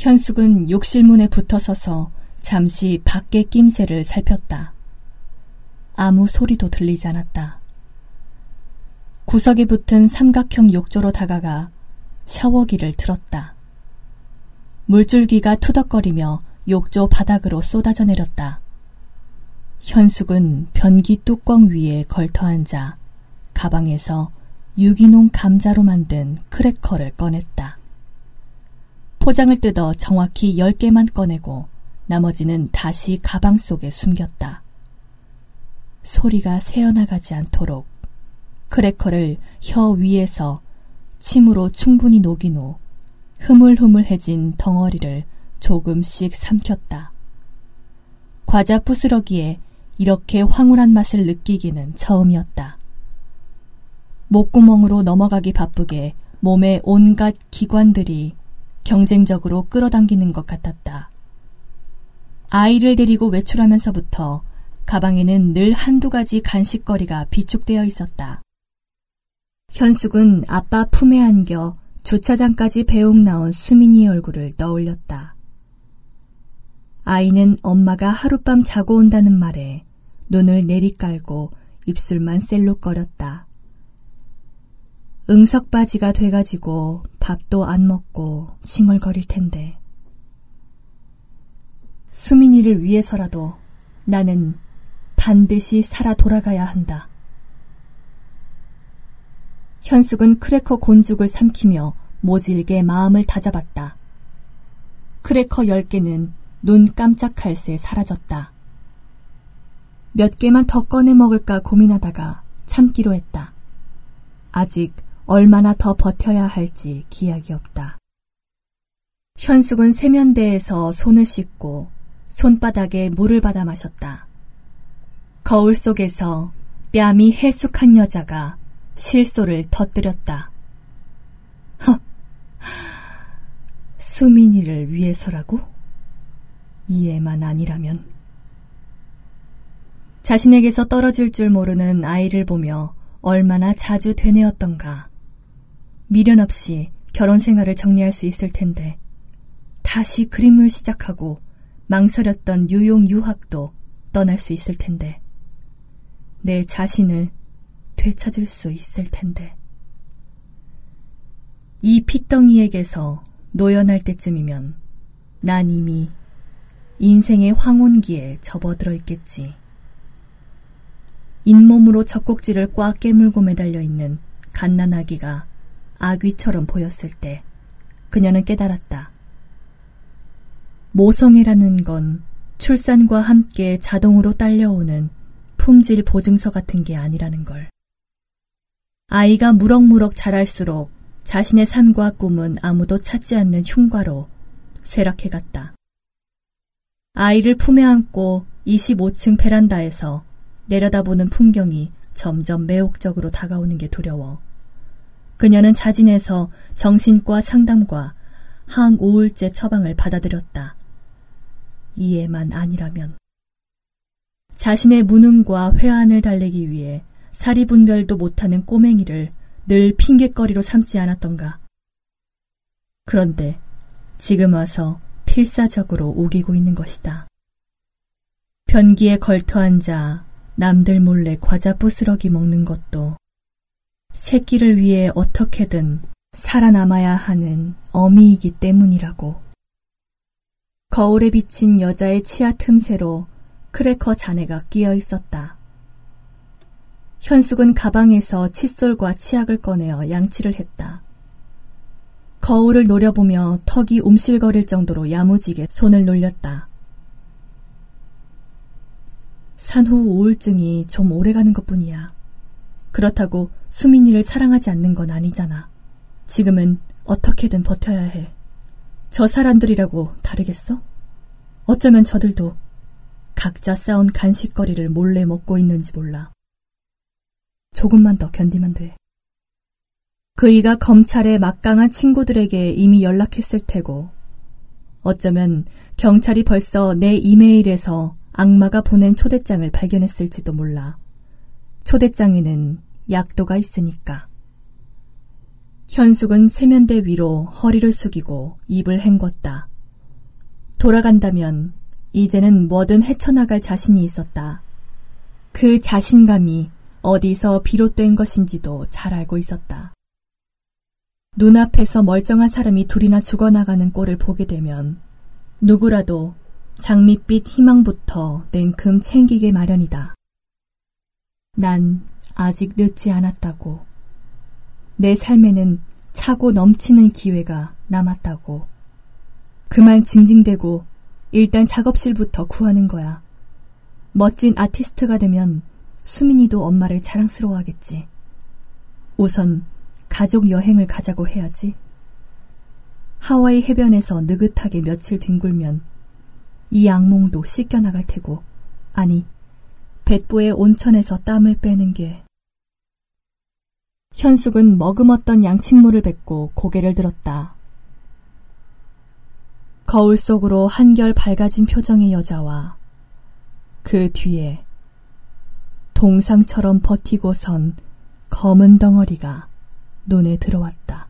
현숙은 욕실문에 붙어서서 잠시 밖의 낌새를 살폈다. 아무 소리도 들리지 않았다. 구석에 붙은 삼각형 욕조로 다가가 샤워기를 틀었다. 물줄기가 투덕거리며 욕조 바닥으로 쏟아져 내렸다. 현숙은 변기 뚜껑 위에 걸터 앉아 가방에서 유기농 감자로 만든 크래커를 꺼냈다. 포장을 뜯어 정확히 10개만 꺼내고 나머지는 다시 가방 속에 숨겼다. 소리가 새어나가지 않도록 크래커를 혀 위에서 침으로 충분히 녹인 후 흐물흐물해진 덩어리를 조금씩 삼켰다. 과자 부스러기에 이렇게 황홀한 맛을 느끼기는 처음이었다. 목구멍으로 넘어가기 바쁘게 몸의 온갖 기관들이 경쟁적으로 끌어당기는 것 같았다. 아이를 데리고 외출하면서부터 가방에는 늘 한두 가지 간식거리가 비축되어 있었다. 현숙은 아빠 품에 안겨 주차장까지 배웅 나온 수민이의 얼굴을 떠올렸다. 아이는 엄마가 하룻밤 자고 온다는 말에 눈을 내리깔고 입술만 셀룩거렸다. 응석바지가 돼가지고 밥도 안 먹고 칭얼거릴 텐데. 수민이를 위해서라도 나는 반드시 살아 돌아가야 한다. 현숙은 크래커 곤죽을 삼키며 모질게 마음을 다잡았다. 크래커 열 개는 눈 깜짝할 새 사라졌다. 몇 개만 더 꺼내 먹을까 고민하다가 참기로 했다. 아직 얼마나 더 버텨야 할지 기약이 없다. 현숙은 세면대에서 손을 씻고 손바닥에 물을 받아 마셨다. 거울 속에서 뺨이 해숙한 여자가 실소를 터뜨렸다. 허, 수민이를 위해서라고? 이해만 아니라면. 자신에게서 떨어질 줄 모르는 아이를 보며 얼마나 자주 되뇌었던가. 미련 없이 결혼 생활을 정리할 수 있을 텐데 다시 그림을 시작하고 망설였던 뉴욕 유학도 떠날 수 있을 텐데 내 자신을 되찾을 수 있을 텐데 이 핏덩이에게서 노연할 때쯤이면 난 이미 인생의 황혼기에 접어들어 있겠지. 잇몸으로 젖꼭지를 꽉 깨물고 매달려 있는 갓난아기가 아귀처럼 보였을 때 그녀는 깨달았다. 모성애라는 건 출산과 함께 자동으로 딸려오는 품질 보증서 같은 게 아니라는 걸. 아이가 무럭무럭 자랄수록 자신의 삶과 꿈은 아무도 찾지 않는 흉과로 쇠락해갔다. 아이를 품에 안고 25층 베란다에서 내려다보는 풍경이 점점 매혹적으로 다가오는 게 두려워 그녀는 자진해서 정신과 상담과 항우울제 처방을 받아들였다. 이해만 아니라면. 자신의 무능과 회한을 달래기 위해 사리 분별도 못하는 꼬맹이를 늘 핑계거리로 삼지 않았던가. 그런데 지금 와서 필사적으로 우기고 있는 것이다. 변기에 걸터 앉아 남들 몰래 과자 부스러기 먹는 것도 새끼를 위해 어떻게든 살아남아야 하는 어미이기 때문이라고. 거울에 비친 여자의 치아 틈새로 크래커 잔해가 끼어 있었다. 현숙은 가방에서 칫솔과 치약을 꺼내어 양치를 했다. 거울을 노려보며 턱이 움실거릴 정도로 야무지게 손을 놀렸다. 산후 우울증이 좀 오래가는 것 뿐이야. 그렇다고 수민이를 사랑하지 않는 건 아니잖아. 지금은 어떻게든 버텨야 해. 저 사람들이라고 다르겠어? 어쩌면 저들도 각자 쌓은 간식거리를 몰래 먹고 있는지 몰라. 조금만 더 견디면 돼. 그이가 검찰의 막강한 친구들에게 이미 연락했을 테고, 어쩌면 경찰이 벌써 내 이메일에서 악마가 보낸 초대장을 발견했을지도 몰라. 초대장에는 약도가 있으니까. 현숙은 세면대 위로 허리를 숙이고 입을 헹궜다. 돌아간다면 이제는 뭐든 헤쳐나갈 자신이 있었다. 그 자신감이 어디서 비롯된 것인지도 잘 알고 있었다. 눈앞에서 멀쩡한 사람이 둘이나 죽어나가는 꼴을 보게 되면 누구라도 장밋빛 희망부터 냉큼 챙기게 마련이다. 난 아직 늦지 않았다고. 내 삶에는 차고 넘치는 기회가 남았다고. 그만 징징대고 일단 작업실부터 구하는 거야. 멋진 아티스트가 되면 수민이도 엄마를 자랑스러워하겠지. 우선 가족 여행을 가자고 해야지. 하와이 해변에서 느긋하게 며칠 뒹굴면 이 악몽도 씻겨나갈 테고, 아니, 뱃부의 온천에서 땀을 빼는 게. 현숙은 머금었던 양침물을 뱉고 고개를 들었다. 거울 속으로 한결 밝아진 표정의 여자와 그 뒤에 동상처럼 버티고 선 검은 덩어리가 눈에 들어왔다.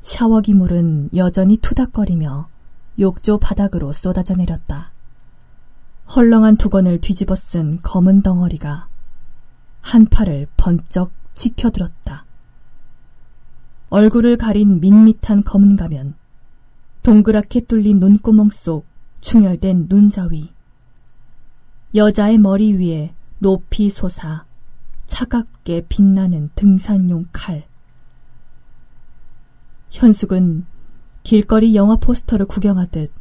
샤워기 물은 여전히 투닥거리며 욕조 바닥으로 쏟아져 내렸다. 헐렁한 두건을 뒤집어 쓴 검은 덩어리가 한 팔을 번쩍 치켜들었다. 얼굴을 가린 밋밋한 검은 가면, 동그랗게 뚫린 눈구멍 속 충혈된 눈자위, 여자의 머리 위에 높이 솟아 차갑게 빛나는 등산용 칼. 현숙은 길거리 영화 포스터를 구경하듯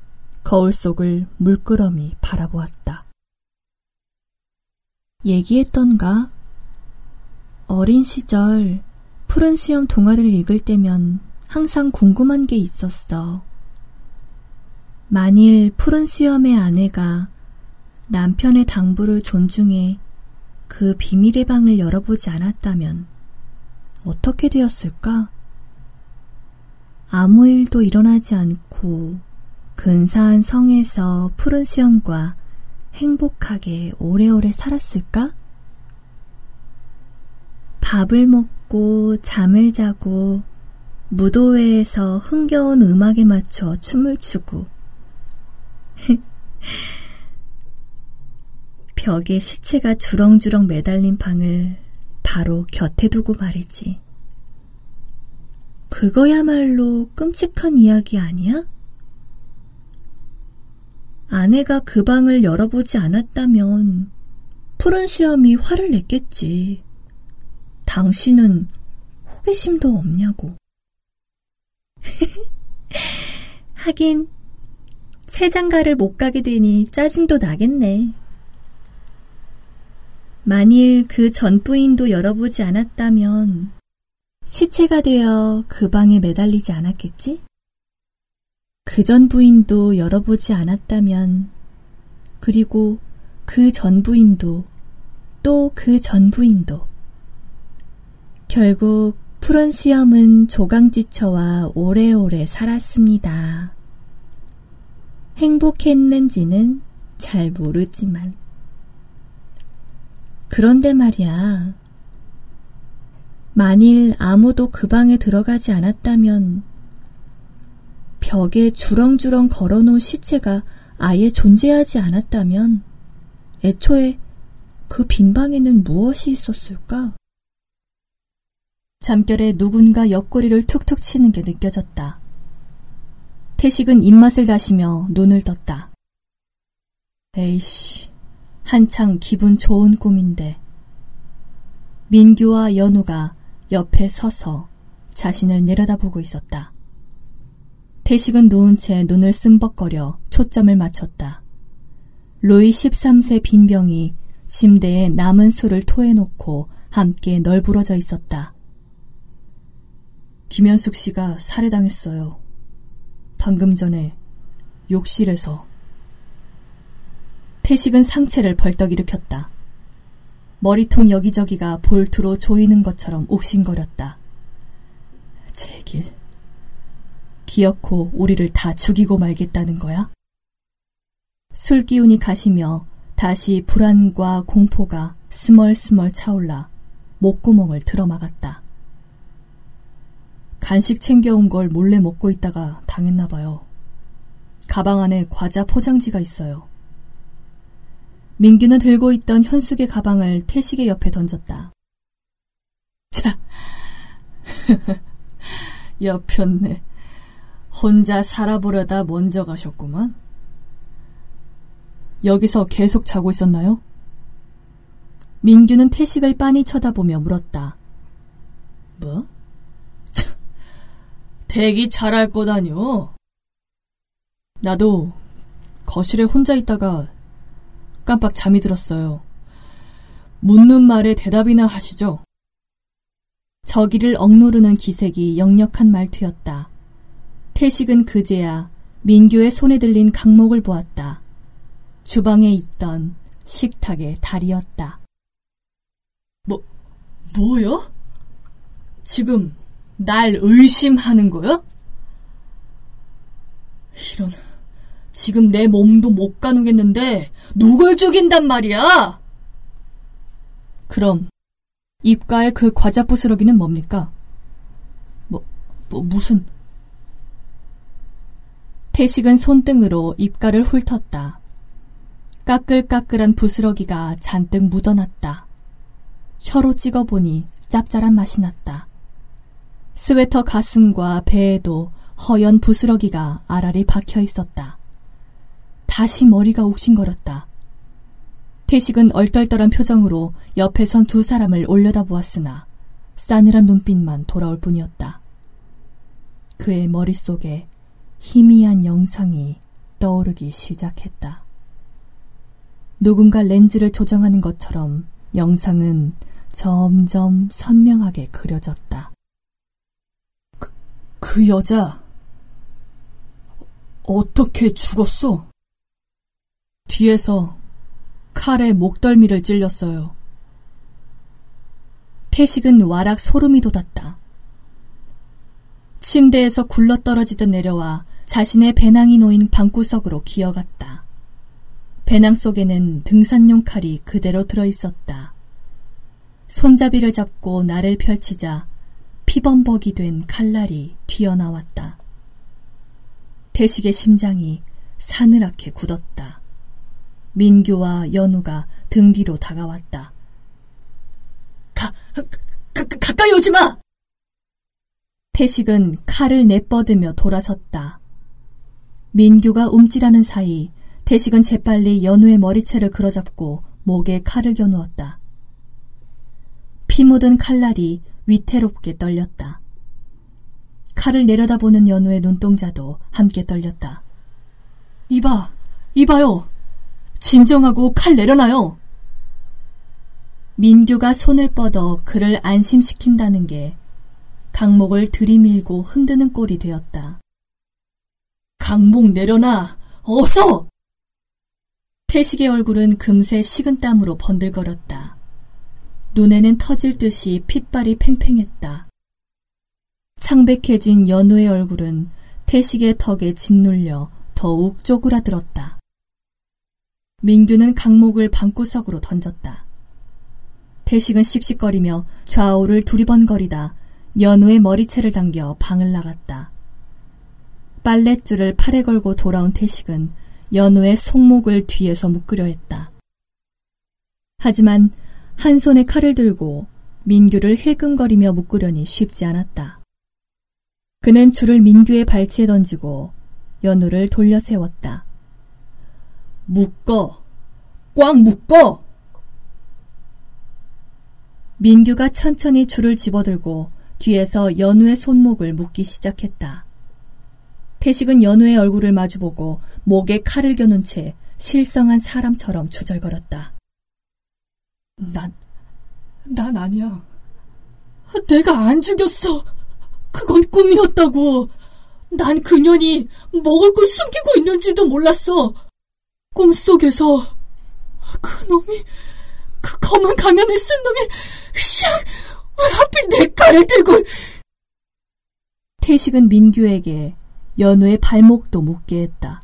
거울 속을 물끄러미 바라보았다. 얘기했던가? 어린 시절 푸른 수염 동화를 읽을 때면 항상 궁금한 게 있었어. 만일 푸른 수염의 아내가 남편의 당부를 존중해 그 비밀의 방을 열어보지 않았다면 어떻게 되었을까? 아무 일도 일어나지 않고 근사한 성에서 푸른 수염과 행복하게 오래오래 살았을까? 밥을 먹고 잠을 자고 무도회에서 흥겨운 음악에 맞춰 춤을 추고 벽에 시체가 주렁주렁 매달린 방을 바로 곁에 두고 말이지. 그거야말로 끔찍한 이야기 아니야? 아내가 그 방을 열어보지 않았다면 푸른 수염이 화를 냈겠지. 당신은 호기심도 없냐고. 하긴 새 장가를 못 가게 되니 짜증도 나겠네. 만일 그 전 부인도 열어보지 않았다면 시체가 되어 그 방에 매달리지 않았겠지? 그 전 부인도 열어보지 않았다면 그리고 그 전 부인도 또 그 전 부인도 결국 푸른 수염은 조강지처와 오래오래 살았습니다. 행복했는지는 잘 모르지만 그런데 말이야. 만일 아무도 그 방에 들어가지 않았다면 벽에 주렁주렁 걸어놓은 시체가 아예 존재하지 않았다면 애초에 그 빈 방에는 무엇이 있었을까? 잠결에 누군가 옆구리를 툭툭 치는 게 느껴졌다. 태식은 입맛을 다시며 눈을 떴다. 에이씨, 한창 기분 좋은 꿈인데 민규와 연우가 옆에 서서 자신을 내려다보고 있었다. 태식은 누운 채 눈을 쓴벅거려 초점을 맞췄다. 로이 13세 빈 병이 침대에 남은 술을 토해놓고 함께 널브러져 있었다. 김현숙 씨가 살해당했어요. 방금 전에 욕실에서. 태식은 상체를 벌떡 일으켰다. 머리통 여기저기가 볼트로 조이는 것처럼 옥신거렸다. 제길. 기어코 우리를 다 죽이고 말겠다는 거야? 술 기운이 가시며 다시 불안과 공포가 스멀스멀 차올라 목구멍을 들어막았다. 간식 챙겨온 걸 몰래 먹고 있다가 당했나 봐요. 가방 안에 과자 포장지가 있어요. 민규는 들고 있던 현숙의 가방을 태식의 옆에 던졌다. 자, 옆편네. 혼자 살아보려다 먼저 가셨구만. 여기서 계속 자고 있었나요? 민규는 태식을 빤히 쳐다보며 물었다. 뭐? 대기 잘할 거다뇨. 나도 거실에 혼자 있다가 깜빡 잠이 들었어요. 묻는 말에 대답이나 하시죠. 저기를 억누르는 기색이 역력한 말투였다. 태식은 그제야 민규의 손에 들린 강목을 보았다. 주방에 있던 식탁의 달이었다. 뭐, 뭐요? 지금 날 의심하는 거야? 이런, 지금 내 몸도 못 가누겠는데 누굴 죽인단 말이야? 그럼 입가에 그 과자 부스러기는 뭡니까? 뭐, 뭐 무슨... 태식은 손등으로 입가를 훑었다. 까끌까끌한 부스러기가 잔뜩 묻어났다. 혀로 찍어보니 짭짤한 맛이 났다. 스웨터 가슴과 배에도 허연 부스러기가 아라리 박혀 있었다. 다시 머리가 욱신거렸다. 태식은 얼떨떨한 표정으로 옆에 선 두 사람을 올려다보았으나 싸늘한 눈빛만 돌아올 뿐이었다. 그의 머릿속에 희미한 영상이 떠오르기 시작했다. 누군가 렌즈를 조정하는 것처럼 영상은 점점 선명하게 그려졌다. 그, 그 여자, 어떻게 죽었어? 뒤에서 칼에 목덜미를 찔렸어요. 태식은 와락 소름이 돋았다. 침대에서 굴러떨어지듯 내려와 자신의 배낭이 놓인 방구석으로 기어갔다. 배낭 속에는 등산용 칼이 그대로 들어있었다. 손잡이를 잡고 나를 펼치자 피범벅이 된 칼날이 튀어나왔다. 태식의 심장이 사늘하게 굳었다. 민규와 연우가 등 뒤로 다가왔다. 가, 가, 가 가까이 오지 마! 태식은 칼을 내뻗으며 돌아섰다. 민규가 움찔하는 사이 태식은 재빨리 연우의 머리채를 그어잡고 목에 칼을 겨누었다. 피 묻은 칼날이 위태롭게 떨렸다. 칼을 내려다보는 연우의 눈동자도 함께 떨렸다. 이봐, 이봐요. 진정하고 칼 내려놔요. 민규가 손을 뻗어 그를 안심시킨다는 게 강목을 들이밀고 흔드는 꼴이 되었다. 강목 내려놔! 어서! 태식의 얼굴은 금세 식은 땀으로 번들거렸다. 눈에는 터질 듯이 핏발이 팽팽했다. 창백해진 연우의 얼굴은 태식의 턱에 짓눌려 더욱 쪼그라들었다. 민규는 강목을 방구석으로 던졌다. 태식은 씩씩거리며 좌우를 두리번거리다 연우의 머리채를 당겨 방을 나갔다. 빨랫줄을 팔에 걸고 돌아온 태식은 연우의 손목을 뒤에서 묶으려 했다. 하지만 한 손에 칼을 들고 민규를 힐끔거리며 묶으려니 쉽지 않았다. 그는 줄을 민규의 발치에 던지고 연우를 돌려 세웠다. 묶어! 꽉 묶어! 민규가 천천히 줄을 집어들고 뒤에서 연우의 손목을 묶기 시작했다. 태식은 연우의 얼굴을 마주보고 목에 칼을 겨눈 채 실성한 사람처럼 주절거렸다. 난, 난 아니야. 내가 안 죽였어. 그건 꿈이었다고. 난 그년이 먹을 걸 숨기고 있는지도 몰랐어. 꿈속에서 그 놈이 그 검은 가면을 쓴 놈이 샥! 왜 하필 내 칼을 들고 태식은 민규에게 연우의 발목도 묶게 했다.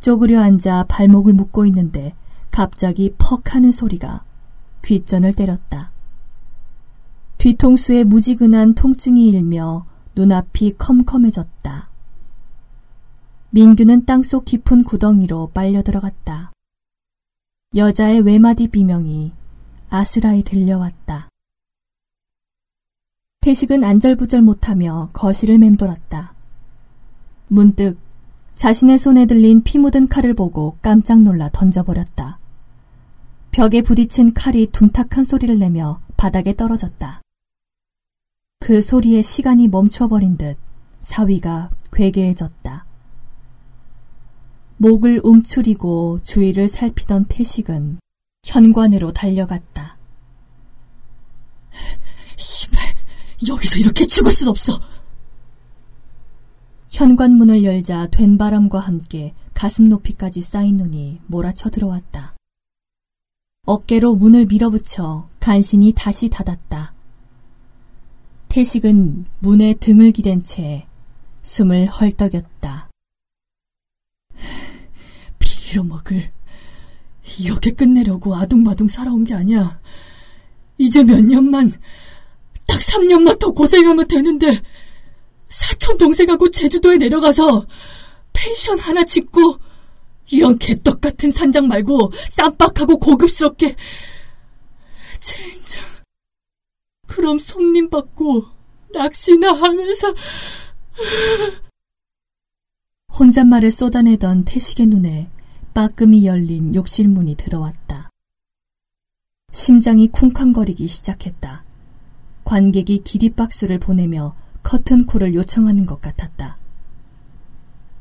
쪼그려 앉아 발목을 묶고 있는데 갑자기 퍽 하는 소리가 귓전을 때렸다. 뒤통수에 무지근한 통증이 일며 눈앞이 컴컴해졌다. 민규는 땅속 깊은 구덩이로 빨려 들어갔다. 여자의 외마디 비명이 아스라이 들려왔다. 태식은 안절부절 못하며 거실을 맴돌았다. 문득 자신의 손에 들린 피 묻은 칼을 보고 깜짝 놀라 던져버렸다. 벽에 부딪힌 칼이 둔탁한 소리를 내며 바닥에 떨어졌다. 그 소리에 시간이 멈춰버린 듯 사위가 괴괴해졌다. 목을 움츠리고 주위를 살피던 태식은 현관으로 달려갔다. 씨발, 여기서 이렇게 죽을 순 없어. 현관문을 열자 된 바람과 함께 가슴 높이까지 쌓인 눈이 몰아쳐 들어왔다. 어깨로 문을 밀어붙여 간신히 다시 닫았다. 태식은 문에 등을 기댄 채 숨을 헐떡였다. 빌어먹을. 이렇게 끝내려고 아둥바둥 살아온 게 아니야. 이제 몇 년만, 딱 3년만 더 고생하면 되는데, 사촌 동생하고 제주도에 내려가서 펜션 하나 짓고, 이런 개떡 같은 산장 말고 쌈박하고 고급스럽게 젠장 그럼 손님 받고 낚시나 하면서 혼잣말을 쏟아내던 태식의 눈에 빠끔이 열린 욕실문이 들어왔다. 심장이 쿵쾅거리기 시작했다. 관객이 기립박수를 보내며 커튼콜을 요청하는 것 같았다.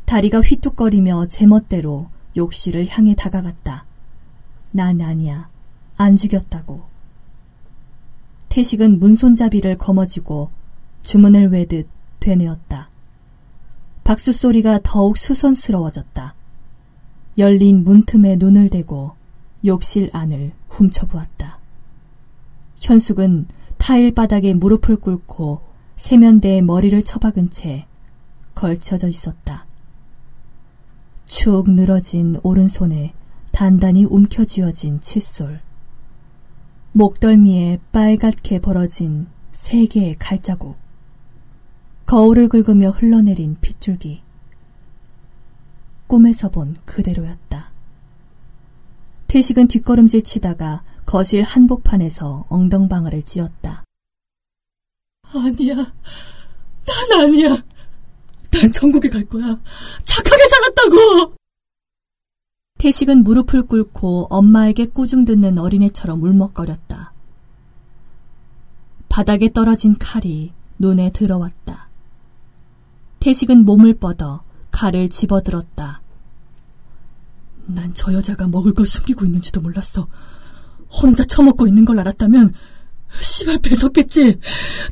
다리가 휘뚝거리며 제멋대로 욕실을 향해 다가갔다. 난 아니야. 안 죽였다고. 태식은 문손잡이를 거머쥐고 주문을 외듯 되뇌었다. 박수 소리가 더욱 수선스러워졌다. 열린 문틈에 눈을 대고 욕실 안을 훔쳐보았다. 현숙은 타일 바닥에 무릎을 꿇고 세면대에 머리를 처박은 채 걸쳐져 있었다. 축 늘어진 오른손에 단단히 움켜쥐어진 칫솔. 목덜미에 빨갛게 벌어진 세 개의 칼자국. 거울을 긁으며 흘러내린 핏줄기. 꿈에서 본 그대로였다. 태식은 뒷걸음질 치다가 거실 한복판에서 엉덩방아를 찧었다. 아니야. 난 아니야. 난 천국에 갈 거야. 착하게 살았다고! 태식은 무릎을 꿇고 엄마에게 꾸중 듣는 어린애처럼 울먹거렸다. 바닥에 떨어진 칼이 눈에 들어왔다. 태식은 몸을 뻗어 칼을 집어들었다. 난 저 여자가 먹을 걸 숨기고 있는지도 몰랐어. 혼자 처먹고 있는 걸 알았다면 씨발 배었겠지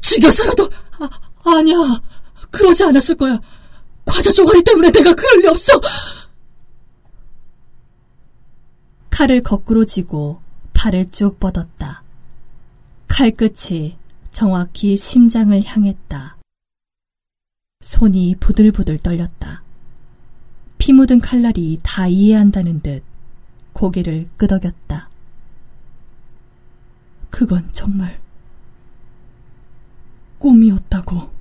죽여서라도 아, 아니야. 그러지 않았을 거야. 과자 조가리 때문에 내가 그럴 리 없어. 칼을 거꾸로 쥐고 팔을 쭉 뻗었다. 칼끝이 정확히 심장을 향했다. 손이 부들부들 떨렸다. 피 묻은 칼날이 다 이해한다는 듯 고개를 끄덕였다. 그건 정말 꿈이었다고.